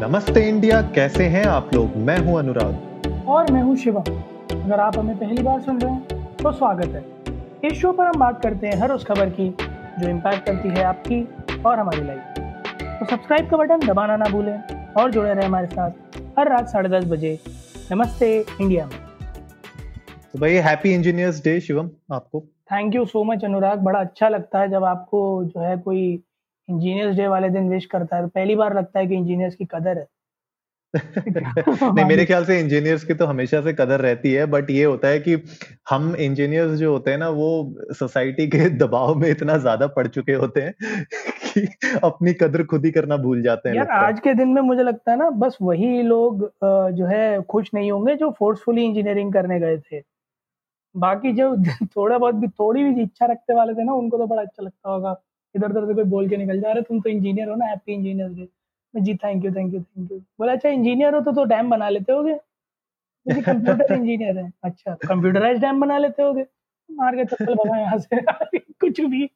नमस्ते इंडिया कैसे हैं आप लोग? मैं हूँ अनुराग। और मैं हूँ शिवम अगर आप हमें पहली बार सुन रहे हैं तो स्वागत है। इस शो पर हम बात करते हैं हर उस खबर की जो इम्पैक्ट करती है आपकी और हमारी लाइफ तो सब्सक्राइब का बटन दबाना ना भूलें और जुड़े रहें हमारे साथ हर रात साढ़े दस बजे। नमस्ते इंडिया में। तो भाई हैप्पी इंजीनियर्स डे शिवम आपको। Thank you so much Anurag. बड़ा अच्छा लगता है जब आपको जो है कोई इंजीनियर्स डे वाले दिन विश करता है तो पहली बार लगता है कि इंजीनियर्स की कदर है। नहीं मेरे ख्याल से इंजीनियर्स की तो हमेशा से कदर रहती है बट ये होता है कि हम इंजीनियर्स जो होते हैं ना वो सोसाइटी के दबाव में इतना ज़्यादा पड़ चुके होते हैं कि अपनी कदर खुद ही करना भूल जाते हैं यार आज के दिन में मुझे लगता है ना बस वही लोग जो है खुश नहीं होंगे जो फोर्सफुली इंजीनियरिंग करने गए थे। बाकी जो थोड़ा बहुत भी थोड़ी भी इच्छा रखते वाले थे ना उनको तो बड़ा अच्छा लगता होगा। इधर उधर से कोई बोल के निकल जा रहे तुम तो इंजीनियर हो ना happy engineer day ji thank you thank you thank you बोला अच्छा इंजीनियर हो तो तो डैम बना लेते होगे? कंप्यूटर इंजीनियर है। अच्छा कंप्यूटराइज डैम बना लेते होगे? मार के चप्पल बना यहाँ से। कुछ भी।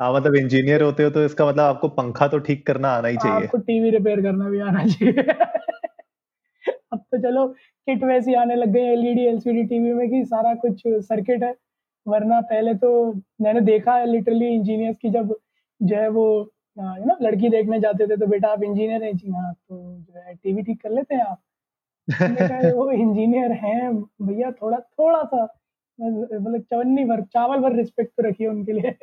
हाँ मतलब इंजीनियर होते हो तो इसका मतलब आपको पंखा तो ठीक करना आना ही चाहिए। आपको टीवी रिपेयर करना भी आना चाहिए। अब तो चलो किट वैसी आने लग गई एलईडी एलसीडी टीवी में कि सारा कुछ सर्किट है। वरना पहले तो मैंने देखा है लिटरली इंजीनियर्स की जब जो है वो यू नो लड़की देखने जाते थे तो बेटा आप इंजीनियर हैं। जी हाँ तो जो है टीवी ठीक कर लेते हैं आप? वो इंजीनियर हैं भैया, थोड़ा थोड़ा सा मतलब चवन्नी भर, चावल भर रिस्पेक्ट तो रखिए उनके लिए।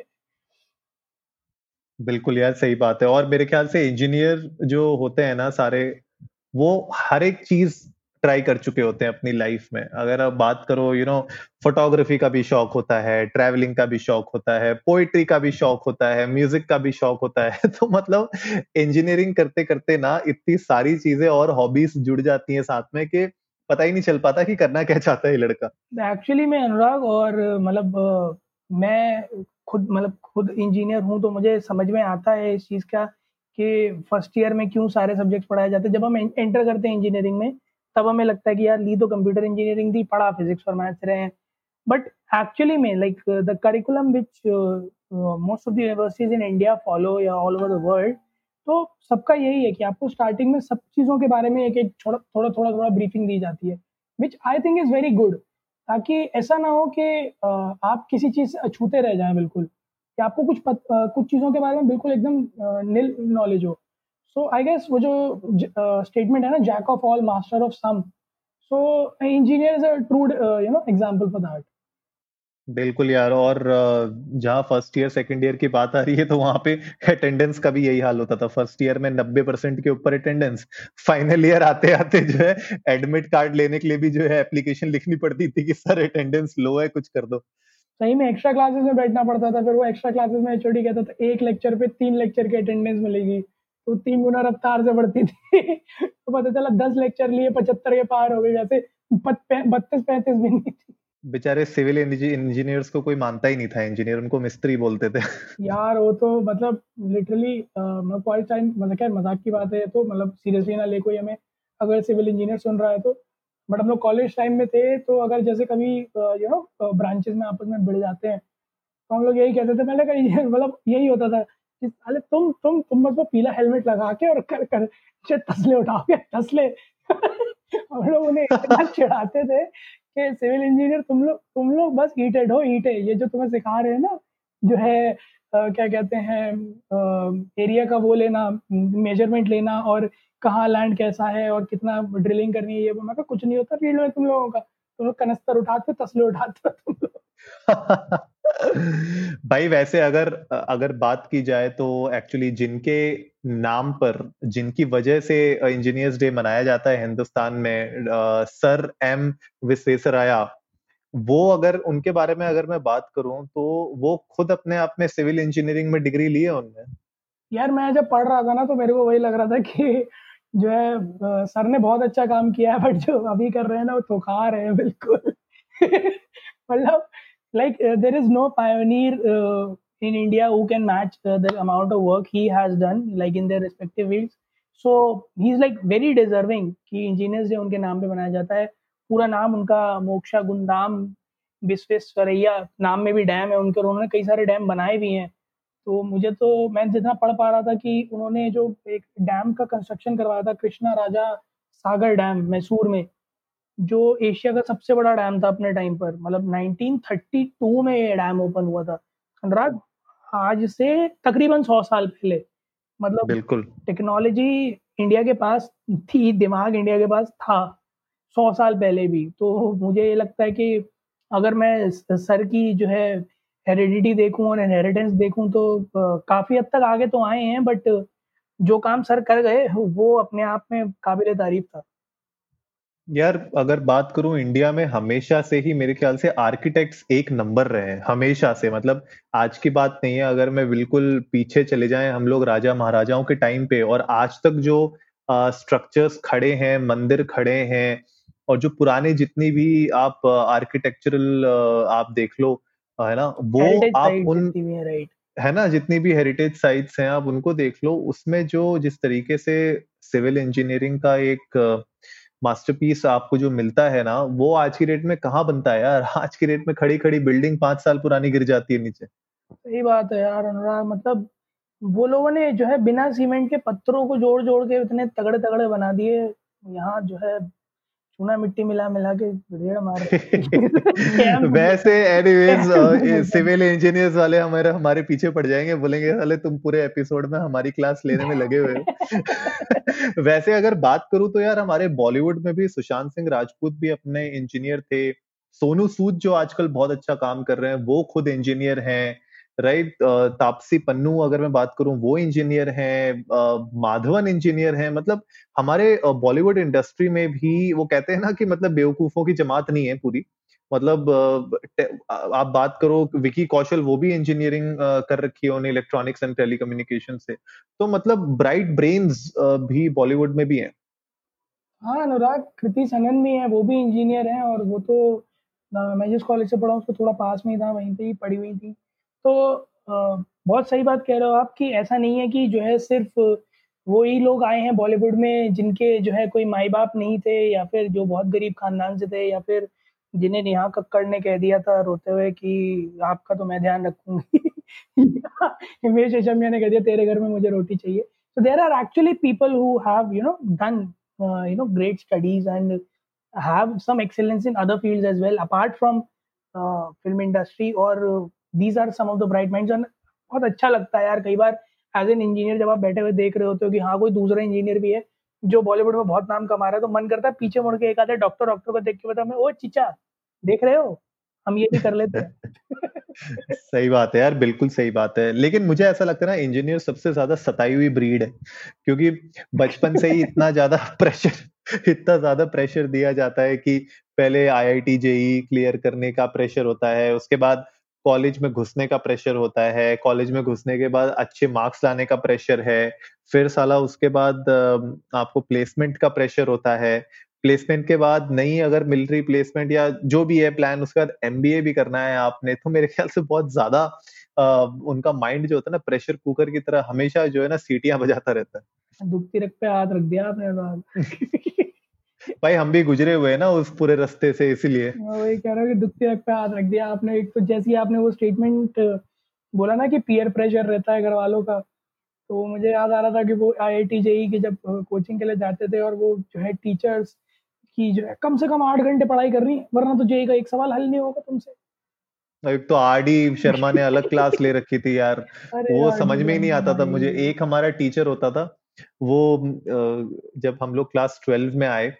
बिल्कुल यार, सही बात है। और मेरे ख्याल से इंजीनियर जो होते हैं ना सारे, वो हर एक चीज़ ट्राई कर चुके होते हैं अपनी लाइफ में। अगर आप बात करो यू नो फोटोग्राफी का भी शौक होता है ट्रैवलिंग का भी शौक होता है पोइट्री का भी शौक होता है म्यूज़िक का भी शौक होता है तो मतलब इंजीनियरिंग करते करते ना इतनी सारी चीज़ें और हॉबीज जुड़ जाती हैं साथ में कि पता ही नहीं चल पाता कि करना क्या चाहता है लड़का। एक्चुअली मैं अनुराग और मतलब मैं खुद मतलब खुद इंजीनियर हूँ तो मुझे समझ में आता है इस चीज़ का कि फ़र्स्ट ईयर में क्यों सारे सब्जेक्ट पढ़ाए जाते हैं। जब हम एंटर करते हैं इंजीनियरिंग में तब हमें लगता है कि यार ली तो कंप्यूटर इंजीनियरिंग थी पढ़ा फिजिक्स और मैथ्स रहे हैं। बट एक्चुअली में like the curriculum which most of the universities in India follow या ऑल ओवर द वर्ल्ड तो सबका यही है कि आपको स्टार्टिंग में सब चीज़ों के बारे में एक एक थोड़ा थोड़ा थोड़ा थोड़ा ब्रीफिंग दी जाती है which I think is very good ताकि ऐसा ना हो कि uh, आप किसी चीज़ से अछूते रह जाएँ बिल्कुल कि आपको कुछ पत, uh, कुछ चीज़ों के बारे में बिल्कुल एकदम निल uh, नॉलेज हो। सो आई गेस वो जो स्टेटमेंट है ना jack of all master of some so engineer is a true you know example for that बिल्कुल यार और जहाँ फ़र्स्ट ईयर सेकंड ईयर की बात आ रही है तो वहाँ पे अटेंडेंस का भी यही हाल होता था। फ़र्स्ट ईयर में नब्बे परसेंट के ऊपर अटेंडेंस फाइनल ईयर आते आते जो है एडमिट कार्ड लेने के लिए भी जो है एप्लीकेशन लिखनी पड़ती थी कि सर अटेंडेंस लो है कुछ कर दो। सही में एक्स्ट्रा क्लासेस में बैठना पड़ता था फिर वो एक्स्ट्रा क्लासेस में एचओडी कहता था एक लेक्चर पे तीन लेक्चर की अटेंडेंस मिलेगी। तो तीन गुना रफ्तार से बढ़ती थी। तो पता चला दस लेक्चर लिए पचहत्तर के पार हो गए जैसे बत्तीस पैंतीस भी नहीं थी। बेचारे सिविल इंजीनियर्स को कोई मानता ही नहीं था इंजीनियर उनको मिस्त्री बोलते थे। यार वो तो मतलब लिटरली मैं कॉलेज टाइम मतलब क्या मज़ाक की बात है तो मतलब सीरियसली ना ले कोई हमें। अगर सिविल इंजीनियर सुन रहा है तो। बट हम लोग कॉलेज टाइम में थे तो अगर जैसे कभी यू नो ब्रांचेस में आपस में बढ़ जाते हैं तो हम लोग यही कहते थे पहले का मतलब यही होता था अरे तुम तुम तुम वो पीला हेलमेट लगा के और कर कर तसले उठाओगे तसले। हम लोग उन्हें इतना चिढ़ाते थे कि सिविल इंजीनियर तुम लोग तुम लोग बस ईटेड हो ईटे ये जो तुम्हें सिखा रहे हैं ना जो है आ, क्या कहते हैं एरिया का वो लेना मेज़रमेंट लेना और कहाँ लैंड कैसा है और कितना ड्रिलिंग करनी है ये वो। मैं कुछ नहीं होता फ़ील्ड में तुम लोगों का। तुम लोग कनस्तर उठाते तसले उठाते तुम लोग। भाई, वैसे अगर अगर बात की जाए तो एक्चुअली जिनके नाम पर, जिनकी वजह से इंजीनियर्स डे मनाया जाता है हिंदुस्तान में सर एम विश्वेश्वराया, वो अगर, उनके बारे में अगर मैं बात करूँ तो वो खुद अपने आप में सिविल इंजीनियरिंग में डिग्री ली है उनने। यार, मैं जब पढ़ रहा था ना तो मेरे को वही लग रहा था कि जो है सर ने बहुत अच्छा काम किया है, बट जो अभी कर रहे हैं ना वो तो रहे हैं, बिल्कुल। मतलब like uh, there is no pioneer uh, in India who can match uh, the amount of work he has done, like in their respective fields. So he's like very deserving कि इंजीनियर्स डे उनके नाम पे बनाया जाता है पूरा नाम उनका मोक्षा गुंदाम विश्वेश्वरैया नाम में भी डैम है उनके उन्होंने कई सारे डैम बनाए भी हैं तो मुझे तो मैं जितना पढ़ पा रहा था कि उन्होंने जो एक डैम का कंस्ट्रक्शन करवाया था कृष्णा राजा सागर डैम मैसूर में जो एशिया का सबसे बड़ा डैम था अपने टाइम पर मतलब 1932 में ये डैम ओपन हुआ था। अनुराग आज से तकरीबन सौ साल पहले मतलब बिल्कुल। टेक्नोलॉजी इंडिया के पास थी दिमाग इंडिया के पास था सौ साल पहले भी। तो मुझे ये लगता है कि अगर मैं सर की जो है हेरिडिटी देखूँ और इनहेरिटेंस देखूँ तो काफ़ी हद तक आगे तो आए हैं बट जो काम सर कर गए वो अपने आप में काबिल तारीफ़ था। यार अगर बात करूँ इंडिया में हमेशा से ही मेरे ख्याल से आर्किटेक्ट्स एक नंबर रहे हैं हमेशा से। मतलब आज की बात नहीं है अगर मैं बिल्कुल पीछे चले जाएँ हम लोग राजा महाराजाओं के टाइम पे और आज तक जो स्ट्रक्चर्स खड़े हैं मंदिर खड़े हैं और जो पुराने जितनी भी आप आर्किटेक्चरल आप देख लो है ना वो आप उन है ना जितनी भी हेरिटेज साइट्स हैं आप उनको देख लो उसमें जो जिस तरीके से सिविल इंजीनियरिंग का एक मास्टरपीस आपको जो मिलता है ना वो आज की डेट में कहाँ बनता है यार? आज की डेट में खड़ी खड़ी बिल्डिंग पाँच साल पुरानी गिर जाती है नीचे। सही बात है यार अनुराग मतलब वो लोगों ने जो है बिना सीमेंट के पत्थरों को जोड़ जोड़ के इतने तगड़े तगड़े बना दिए। यहाँ जो है चूना मिट्टी मिला मिला के रेड़ मार। वैसे एनीवेज सिविल इंजीनियर्स वाले हमारे हमारे पीछे पड़ जाएँगे बोलेंगे साले तुम पूरे एपिसोड में हमारी क्लास लेने में लगे हुए हो। वैसे अगर बात करूँ तो यार हमारे बॉलीवुड में भी सुशांत सिंह राजपूत भी अपने इंजीनियर थे। सोनू सूद जो आजकल बहुत अच्छा काम कर रहे हैं, वो खुद इंजीनियर हैं राइट तापसी पन्नू अगर मैं बात करूँ, वो इंजीनियर हैं माधवन इंजीनियर हैं। मतलब हमारे बॉलीवुड इंडस्ट्री में भी वो कहते हैं ना कि मतलब बेवकूफों की जमात नहीं है पूरी। मतलब आप बात करो विकी कौशल वो भी इंजीनियरिंग कर रखी है उन्हें इलेक्ट्रॉनिक्स एंड टेलीकम्युनिकेशन से। तो मतलब ब्राइट ब्रेन्स भी बॉलीवुड में भी हैं। हाँ अनुराग कृति सनन भी है वो भी इंजीनियर है और वो तो मैं जिस कॉलेज से पढ़ा उसको थोड़ा पास में ही था वहीं पे ही पढ़ी हुई थी। तो आ, बहुत सही बात कह रहे हो आप कि ऐसा नहीं है कि जो है सिर्फ़ वो ही लोग आए हैं बॉलीवुड में जिनके जो है कोई माई बाप नहीं थे या फिर जो बहुत गरीब खानदान से थे या फिर जिन्हें नेहा कक्कड़ ने कह दिया था रोते हुए कि आपका तो मैं ध्यान रखूँगी। हिमेश ने कह दिया तेरे घर में मुझे रोटी चाहिए। Fields as well apart from uh, film industry और these are some of the bright minds बहुत अच्छा लगता है यार कई बार एज एन इंजीनियर जब आप बैठे हुए देख रहे होते हो कि हाँ कोई दूसरा इंजीनियर भी है जो बॉलीवुड में बहुत नाम कमा रहा है तो मन करता है पीछे मुड़ के एक आधे डॉक्टर डॉक्टर को देख के बता मैं ओ चिचा, देख रहे हो? हम ये भी कर लेते हैं. सही बात है यार, बिल्कुल सही बात है। लेकिन मुझे ऐसा लगता है ना इंजीनियर सबसे ज़्यादा सताई हुई ब्रीड है, क्योंकि बचपन से ही इतना ज़्यादा प्रेशर इतना ज़्यादा प्रेशर दिया जाता है कि पहले आईआईटी जेई क्लियर करने का प्रेशर होता है, उसके बाद कॉलेज में घुसने का प्रेशर होता है कॉलेज में घुसने के बाद अच्छे मार्क्स लाने का प्रेशर है फिर साला उसके बाद आपको प्लेसमेंट का प्रेशर होता है। प्लेसमेंट के बाद नहीं अगर मिलिट्री प्लेसमेंट या जो भी है प्लान उसके बाद एमबीए भी करना है आपने तो मेरे ख्याल से बहुत ज़्यादा उनका माइंड जो होता है ना प्रेशर कुकर की तरह हमेशा जो है ना सीटियाँ बजाता रहता है। दुखती रख पे हाथ रख दिया आपने भाई हम भी गुजरे हुए हैं ना उस पूरे रास्ते से इसीलिए। वही कह रहा हूँ कि दुखते रख पे हाथ रख दिया आपने। एक तो जैसे आपने वो स्टेटमेंट बोला ना कि पीयर प्रेशर रहता है घर वालों का तो मुझे याद आ रहा था कि वो आई आई टी जेई की जब कोचिंग के लिए जाते थे और वो जो है टीचर्स की जो है कम से कम आठ घंटे पढ़ाई कर रही वरना तो जेई का एक सवाल हल नहीं होगा तुमसे। एक तो आर डी शर्मा ने अलग क्लास ले रखी थी यार। वो समझ में ही नहीं आता था मुझे। एक हमारा टीचर होता था वो जब हम लोग क्लास ट्वेल्व में आए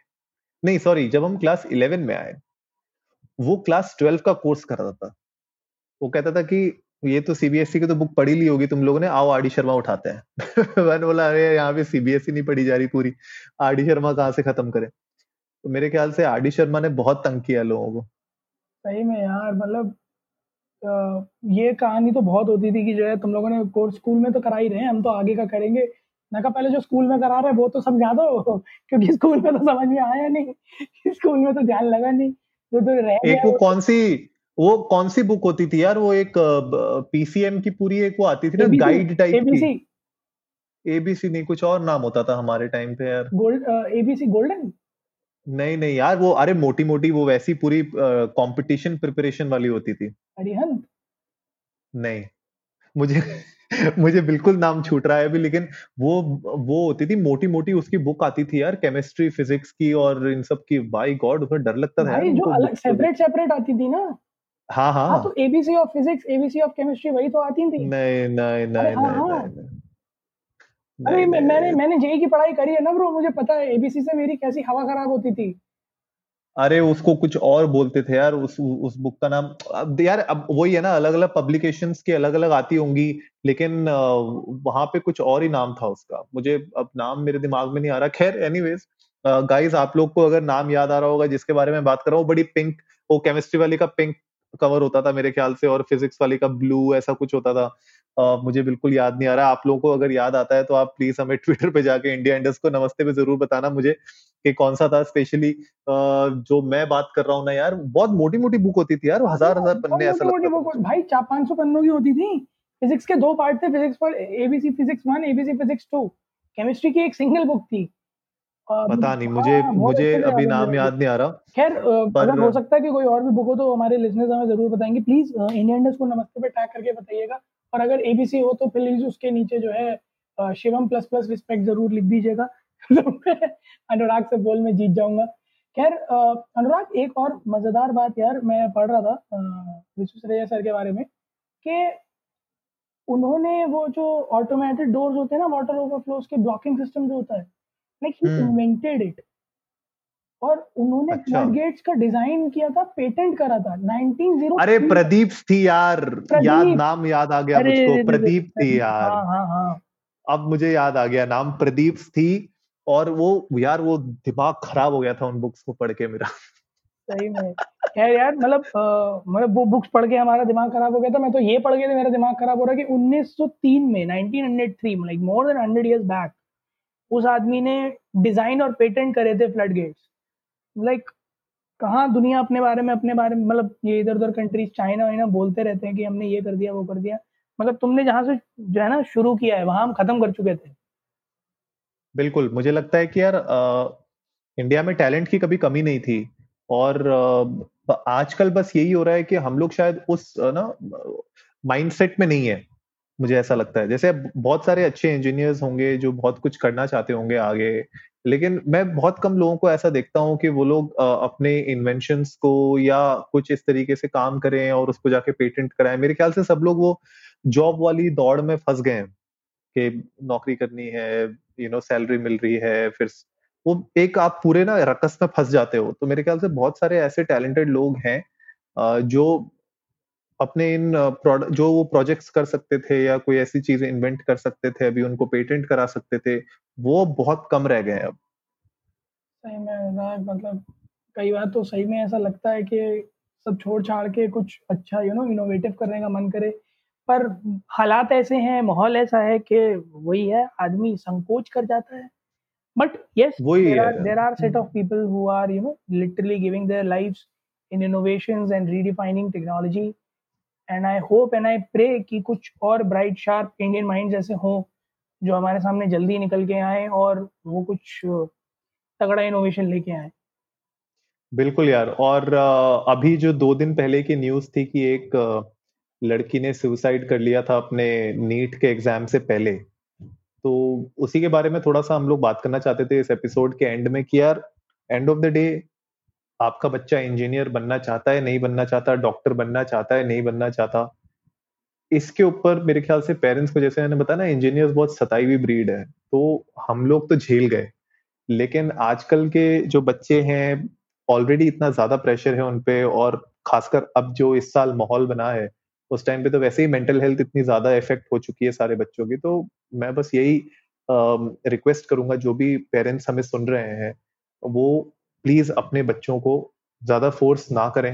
नहीं सॉरी जब हम क्लास इलेवन में आए वो क्लास ट्वेल्व का कोर्स कर रहा था। वो कहता था कि ये तो सीबीएसई e की तो बुक पढ़ी ली होगी तुम लोगों ने आओ आर डी शर्मा उठाते हैं। मैंने बोला अरे यहाँ पे सीबीएसई e नहीं पढ़ी जा रही पूरी आर डी शर्मा कहाँ से खत्म करे? तो मेरे ख्याल से आर डी शर्मा ने बहुत तंग किया लोगों को। सही में यार मतलब ये कहानी तो बहुत होती थी कि जो है तुम लोगों ने कोर्स स्कूल में तो करा ही रहे हैं हम तो आगे का करेंगे। मैं कहा पहले जो स्कूल में करा रहे वो तो समझा दो क्योंकि स्कूल में तो समझ में आया नहीं स्कूल में तो ध्यान लगा नहीं जो तो रह एक वो कौन सी वो कौन सी बुक होती थी यार? वो एक पीसीएम की पूरी एक वो आती थी ना गाइड टाइप एबीसी एबीसी नहीं कुछ और नाम होता था हमारे टाइम पे यार। गोल्ड एबीसी गोल्डन नहीं नहीं यार वो अरे मोटी मोटी वो वैसी पूरी कंपटीशन प्रिपरेशन वाली होती थी। अरिहंत? नहीं। मुझे मुझे बिल्कुल नाम छूट रहा है अभी लेकिन वो वो होती थी मोटी मोटी उसकी बुक आती थी यार केमिस्ट्री फिजिक्स की और इन सब की। बाई गॉड उसमें डर लगता था भाई जो अलग सेपरेट सेपरेट आती थी ना। हाँ हाँ। हाँ तो ABC of physics ABC of chemistry वही तो आती थी। नहीं नहीं नहीं नहीं हाँ। अरे मैंने मैंने जेई की पढ़ाई करी है ना ब्रो मुझे पता है। एबीसी से मेरी कैसी हवा खराब होती थी। अरे उसको कुछ और बोलते थे यार उस उस बुक का नाम। अब यार अब वही है ना अलग अलग पब्लिकेशंस की अलग अलग आती होंगी लेकिन वहाँ पे कुछ और ही नाम था उसका। मुझे अब नाम मेरे दिमाग में नहीं आ रहा। खैर एनीवेज गाइस आप लोग को अगर नाम याद आ रहा होगा जिसके बारे में बात कर रहा हूँ बड़ी पिंक वो केमिस्ट्री वाली का पिंक कवर होता था मेरे ख्याल से और फिजिक्स वाली का ब्लू ऐसा कुछ होता था। Uh, मुझे बिल्कुल याद नहीं आ रहा। आप लोगों को अगर याद आता है तो आप प्लीज़ हमें ट्विटर पे जाके इंडिया इंडस को नमस्ते पे ज़रूर बताना मुझे कि कौन सा था स्पेशली जो मैं बात कर रहा हूँ ना यार। बहुत मोटी मोटी बुक होती थी यार हज़ार हज़ार पन्ने ऐसा लगता बुक भाई चार पाँच सौ पन्नों की होती थी। फिजिक्स के दो पार्ट थे फिजिक्स पर ABC physics one ABC physics two chemistry की एक सिंगल बुक थी। पता नहीं मुझे हाँ, मुझे अभी नाम याद नहीं आ रहा खैर अगर हो सकता है कि कोई और भी बुक हो तो हमारे लिसनर्स हमें ज़रूर बताएँगे। प्लीज़ इंडियन को नमस्ते पे टैग करके बताइएगा। और अगर एबीसी हो तो प्लीज़ उसके नीचे जो है शिवम प्लस प्लस रिस्पेक्ट ज़रूर लिख दीजिएगा। अनुराग से बोल में जीत जाऊँगा। खैर अनुराग एक और मज़ेदार बात यार मैं पढ़ रहा था विश्वेश्वरैया सर के बारे में कि उन्होंने वो जो ऑटोमेटेड डोर्स होते हैं ना वाटर ओवरफ्लोज के ब्लॉकिंग सिस्टम जो होता है लाइक ही इन्वेंटेड इट और उन्होंने अच्छा। गेट्स का डिज़ाइन किया था पेटेंट करा था। 1903 अरे प्रदीप थी यार। याद नाम याद आ गया मुझको। प्रदीप थी यार। हाँ हाँ हाँ। अब मुझे याद आ गया नाम। प्रदीप थी और वो यार वो दिमाग खराब हो गया था उन बुक्स को पढ़ के मेरा। सही में। खैर यार मतलब मतलब वो बुक्स पढ़ के हमारा दिमाग खराब हो गया था। मैं तो ये पढ़ के मेरा दिमाग खराब हो रहा है कि 1903 में 1903 like more than 100 years back उस आदमी ने डिज़ाइन और पेटेंट करे थे फ्लड गेट्स लाइक कहाँ दुनिया अपने बारे में अपने बारे में मतलब ये इधर उधर कंट्रीज़ चाइना वाइना बोलते रहते हैं कि हमने ये कर दिया वो कर दिया। मतलब तुमने जहाँ से जो है ना शुरू किया है वहाँ हम खत्म कर चुके थे। बिल्कुल। मुझे लगता है कि यार आ, इंडिया में टैलेंट की कभी कमी नहीं थी। और आजकल बस यही हो रहा है कि हम लोग शायद उस ना माइंडसेट में नहीं है। मुझे ऐसा लगता है। जैसे बहुत सारे अच्छे इंजीनियर्स होंगे जो बहुत कुछ करना चाहते होंगे आगे, लेकिन मैं बहुत कम लोगों को ऐसा देखता हूँ कि वो लोग अपने इन्वेंशन को या कुछ इस तरीके से काम करें और उसको जाके पेटेंट कराएँ। मेरे ख्याल से सब लोग वो जॉब वाली दौड़ में फंस गए हैं कि नौकरी करनी है यू नो सैलरी मिल रही है, फिर वो एक आप पूरे ना रकस में फंस जाते हो। तो मेरे ख्याल से बहुत सारे ऐसे टैलेंटेड लोग हैं जो अपने इन प्रोडक्ट जो वो प्रोजेक्ट्स कर सकते थे या कोई ऐसी चीज़ें इन्वेंट कर सकते थे अभी उनको पेटेंट करा सकते थे वो बहुत कम रह गए अब। सही में मतलब कई बार तो सही में ऐसा लगता है कि सब छोड़ छाड़ के कुछ अच्छा यू नो इनोवेटिव करने का मन करे पर हालात ऐसे हैं माहौल ऐसा है कि वही है आदमी संकोच कर जाता है। But yes there are set of people who are you know literally giving their lives in innovations and redefining technology and I hope and I pray कि कुछ और ब्राइट शार्प इंडियन माइंड ऐसे हों, जो हमारे सामने जल्दी निकल के आए और वो कुछ तगड़ा इनोवेशन लेके आए। बिल्कुल यार, और अभी जो दो दिन पहले की न्यूज़ थी कि एक लड़की ने सुसाइड कर लिया था अपने नीट के एग्ज़ाम से पहले तो उसी के बारे में थोड़ा सा हम लोग बात करना चाहते थे इस एपिसोड के एंड में कि यार एंड ऑफ़ द डे आपका बच्चा इंजीनियर बनना चाहता है, नहीं बनना चाहता डॉक्टर बनना चाहता है, नहीं बनना चाहता, इसके ऊपर मेरे ख्याल से पेरेंट्स को जैसे मैंने बताया ना इंजीनियर्स बहुत सताई हुई ब्रीड है तो हम लोग तो झेल गए। लेकिन आजकल के जो बच्चे हैं ऑलरेडी इतना ज़्यादा प्रेशर है उनपे और खासकर अब जो इस साल माहौल बना है, उस टाइम पे तो वैसे ही मेंटल हेल्थ इतनी ज़्यादा इफ़ेक्ट हो चुकी है सारे बच्चों की तो मैं बस यही रिक्वेस्ट करूँगा, जो भी पेरेंट्स हमें सुन रहे हैं, वो प्लीज़ अपने बच्चों को ज़्यादा फोर्स ना करें।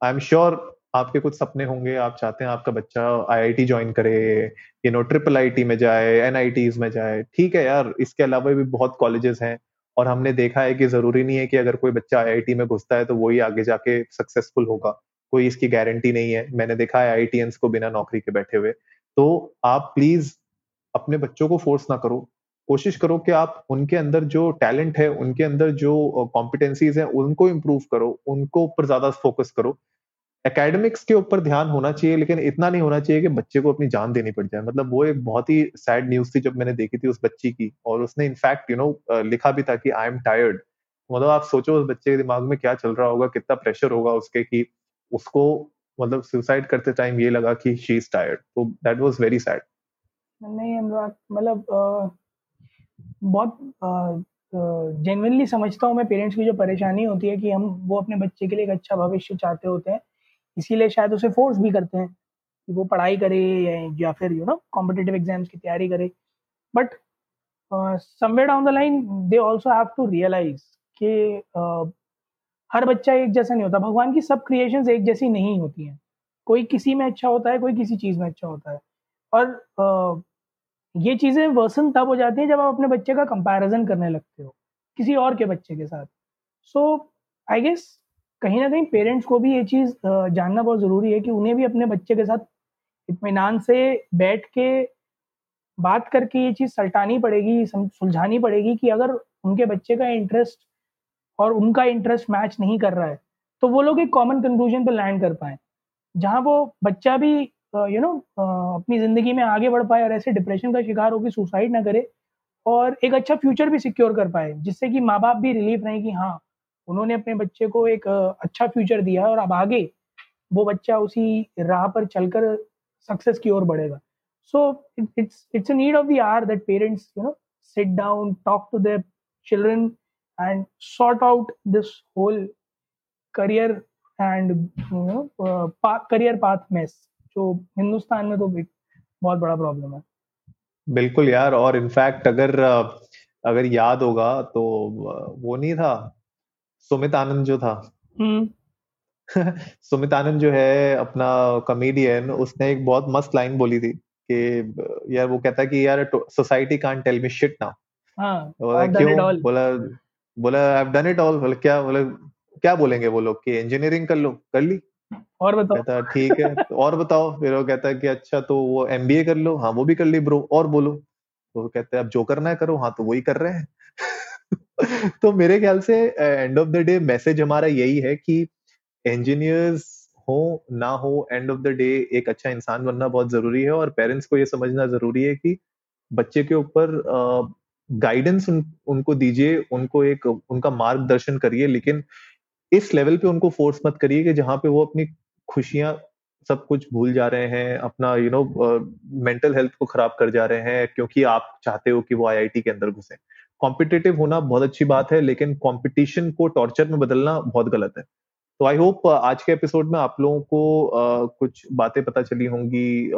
आई एम श्योर आपके कुछ सपने होंगे, आप चाहते हैं आपका बच्चा आईआईटी ज्वाइन करे यू नो ट्रिपल आईटी में जाए एनआईटीज में जाए। ठीक है यार, इसके अलावा भी बहुत कॉलेजेस हैं और हमने देखा है कि ज़रूरी नहीं है कि अगर कोई बच्चा आईआईटी में घुसता है तो वही आगे जाके सक्सेसफुल होगा। कोई इसकी गारंटी नहीं है। मैंने देखा है आई को बिना नौकरी के बैठे हुए। तो आप प्लीज़ अपने बच्चों को फोर्स ना करो। कोशिश करो कि आप उनके अंदर जो टैलेंट है, उनके अंदर जो कॉम्पिटेंसीज है, उनको इम्प्रूव करो, उनको ऊपर ज़्यादा फोकस करो। एकेडमिक्स के ऊपर ध्यान होना चाहिए, लेकिन इतना नहीं होना चाहिए कि बच्चे को अपनी जान देनी पड़ जाए। मतलब वो एक बहुत ही सैड न्यूज़ थी जब मैंने देखी थी उस बच्ची की, और उसने इनफैक्ट यू नो लिखा भी था कि आई एम टायर्ड मतलब आप सोचो उस बच्चे के दिमाग में क्या चल रहा होगा, कितना प्रेशर होगा उसके कि उसको मतलब सुसाइड करते टाइम ये लगा कि शी इज़ टायर्ड तो दैट वाज वेरी सैड नहीं, अनुराग मतलब बहुत जेनविनली समझता हूँ मैं पेरेंट्स की जो परेशानी होती है कि हम वो अपने बच्चे के लिए एक अच्छा भविष्य चाहते होते हैं। इसीलिए शायद उसे फोर्स भी करते हैं कि वो पढ़ाई करे या, फिर यू नो कॉम्पिटेटिव एग्ज़ाम्स की तैयारी करे। But somewhere down the line they also have to realise कि uh, हर बच्चा एक जैसा नहीं होता। भगवान की सब क्रिएशंस एक जैसी नहीं होती हैं। कोई किसी में अच्छा होता है कोई किसी चीज़ में अच्छा होता है। और ये चीज़ें वर्सन तब हो जाती हैं जब आप अपने बच्चे का कंपैरिजन करने लगते हो, किसी और के बच्चे के साथ। सो आई गेस कहीं ना कहीं पेरेंट्स को भी ये चीज़ जानना बहुत ज़रूरी है कि उन्हें भी अपने बच्चे के साथ इतमान से बैठ के बात करके ये चीज़ सलटानी पड़ेगी सुलझानी पड़ेगी कि अगर उनके बच्चे का इंटरेस्ट और उनका इंटरेस्ट मैच नहीं कर रहा है तो वो लोग एक कॉमन कंक्लूजन पर लैंड कर पाए, जहाँ वो बच्चा भी यू नो अपनी ज़िंदगी में आगे बढ़ पाए और ऐसे डिप्रेशन का शिकार होकर सुसाइड ना करे और एक अच्छा फ्यूचर भी सिक्योर कर पाए, जिससे कि माँ बाप भी रिलीफ रहे कि हाँ उन्होंने अपने बच्चे को एक अच्छा फ्यूचर दिया और अब आगे वो बच्चा उसी राह पर चलकर सक्सेस की ओर बढ़ेगा। So it's it's a need of the hour that parents you know sit down talk to their children and sort out this whole career and career path mess जो हिंदुस्तान में तो बहुत बड़ा प्रॉब्लम है। बिल्कुल यार और इनफैक्ट अगर अगर याद होगा तो वो नहीं था सुमित आनंद जो था। हम्म। सुमित आनंद जो है अपना कॉमेडियन उसने एक बहुत मस्त लाइन बोली थी कि यार वो कहता कि यार society can't tell me shit now बोला क्यों? बोला बोला I have done it all बोला क्या? बोला क्या बोलेंगे वो लोग कि इंजीनियरिंग कर लो कर ली? और बताओ। कहता ठीक है तो और बताओ। फिर वो कहता है कि अच्छा तो वो एमबीए कर लो। हाँ वो भी कर ली ब्रो। और बोलो। तो कहते हैं अब जो करना है करो। हाँ तो वही कर रहे हैं। तो मेरे ख्याल से end of the day message हमारा यही है कि इंजीनियर्स हो ना हो एंड ऑफ़ द डे एक अच्छा इंसान बनना बहुत ज़रूरी है और पेरेंट्स को ये समझना ज़रूरी है कि बच्चे के ऊपर गाइडेंस उन, उनको दीजिए उनको एक उनका मार्गदर्शन करिए लेकिन इस लेवल पे उनको फोर्स मत करिए कि जहाँ पे वो अपनी खुशियाँ सब कुछ भूल जा रहे हैं अपना यू नो मेंटल हेल्थ को खराब कर जा रहे हैं क्योंकि आप चाहते हो कि वो आईआईटी के अंदर घुसे। कॉम्पिटेटिव होना बहुत अच्छी बात है लेकिन कॉम्पिटिशन को टॉर्चर में बदलना बहुत गलत है। तो आई होप आज के एपिसोड में आप लोगों को uh, कुछ बातें पता चली होंगी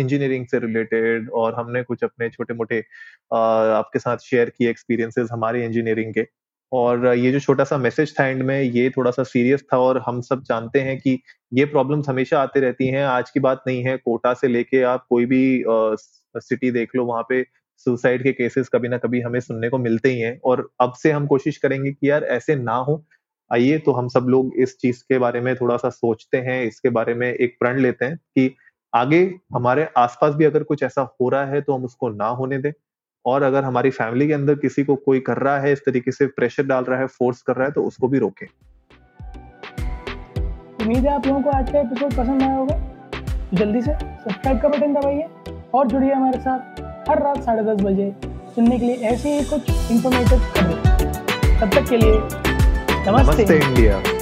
इंजीनियरिंग से रिलेटेड और हमने कुछ अपने छोटे मोटे uh, आपके साथ शेयर किए एक्सपीरियंसेस हमारे इंजीनियरिंग के। और ये जो छोटा सा मैसेज था एंड में, ये थोड़ा सा सीरियस था और हम सब जानते हैं कि ये प्रॉब्लम्स हमेशा आती रहती हैं। आज की बात नहीं है, कोटा से लेके आप कोई भी सिटी देख लो, वहाँ पे सुसाइड के केसेस कभी ना कभी हमें सुनने को मिलते ही हैं और अब से हम कोशिश करेंगे कि यार ऐसे ना हो। आइए तो हम सब लोग इस चीज़ के बारे में थोड़ा सा सोचते हैं, इसके बारे में एक प्रण लेते हैं कि आगे हमारे आसपास भी अगर कुछ ऐसा हो रहा है तो हम उसको ना होने दें। और अगर हमारी फैमिली के अंदर किसी को कोई कर रहा है इस तरीके से प्रेशर डाल रहा है फोर्स कर रहा है तो उसको भी रोकें। उम्मीद है आप लोगों को आज का एपिसोड पसंद आया होगा। जल्दी से सब्सक्राइब का बटन दबाइए और जुड़िए हमारे साथ हर रात साढ़े दस बजे सुनने के लिए ऐसे ही कुछ इन्फॉर्मेटिव खबरें। तब तक के लिए नमस्ते, नमस्ते इंडिया।